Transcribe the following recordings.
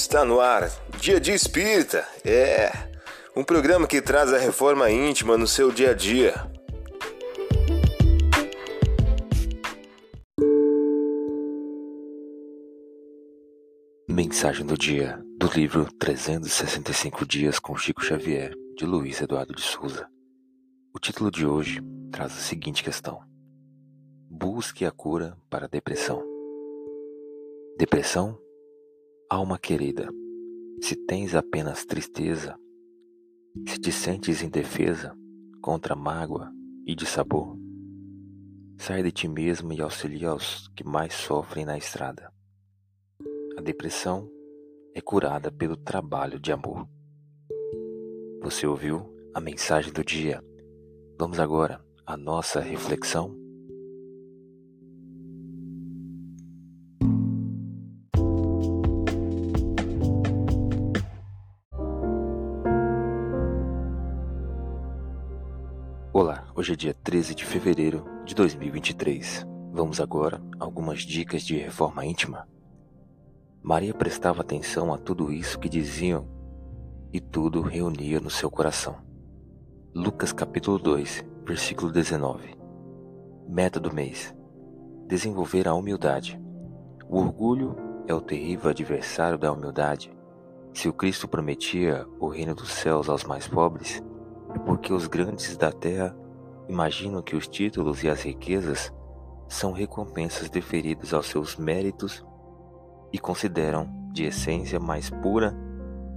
Está no ar, Dia de Espírita. É um programa que traz a reforma íntima no seu dia a dia. Mensagem do dia do livro 365 Dias com Chico Xavier, de Luiz Eduardo de Souza. O título de hoje traz a seguinte questão: Busque a cura para a depressão. Depressão? Alma querida, se tens apenas tristeza, se te sentes indefesa contra mágoa e de sabor, sai de ti mesmo e auxilia aos que mais sofrem na estrada. A depressão é curada pelo trabalho de amor. Você ouviu a mensagem do dia? Vamos agora à nossa reflexão. Olá, hoje é dia 13 de fevereiro de 2023. Vamos agora a algumas dicas de reforma íntima. Maria prestava atenção a tudo isso que diziam e tudo reunia no seu coração. Lucas capítulo 2, versículo 19. Meta do mês: desenvolver a humildade. O orgulho é o terrível adversário da humildade. Se o Cristo prometia o reino dos céus aos mais pobres, porque os grandes da terra imaginam que os títulos e as riquezas são recompensas deferidas aos seus méritos e consideram de essência mais pura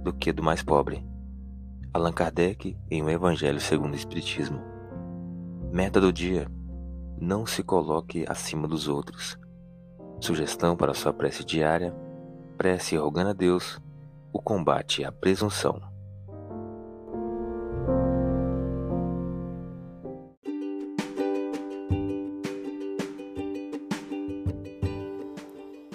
do que do mais pobre. Allan Kardec em O Evangelho segundo o Espiritismo. Meta do dia: não se coloque acima dos outros. Sugestão para sua prece diária: prece rogando a Deus o combate à presunção.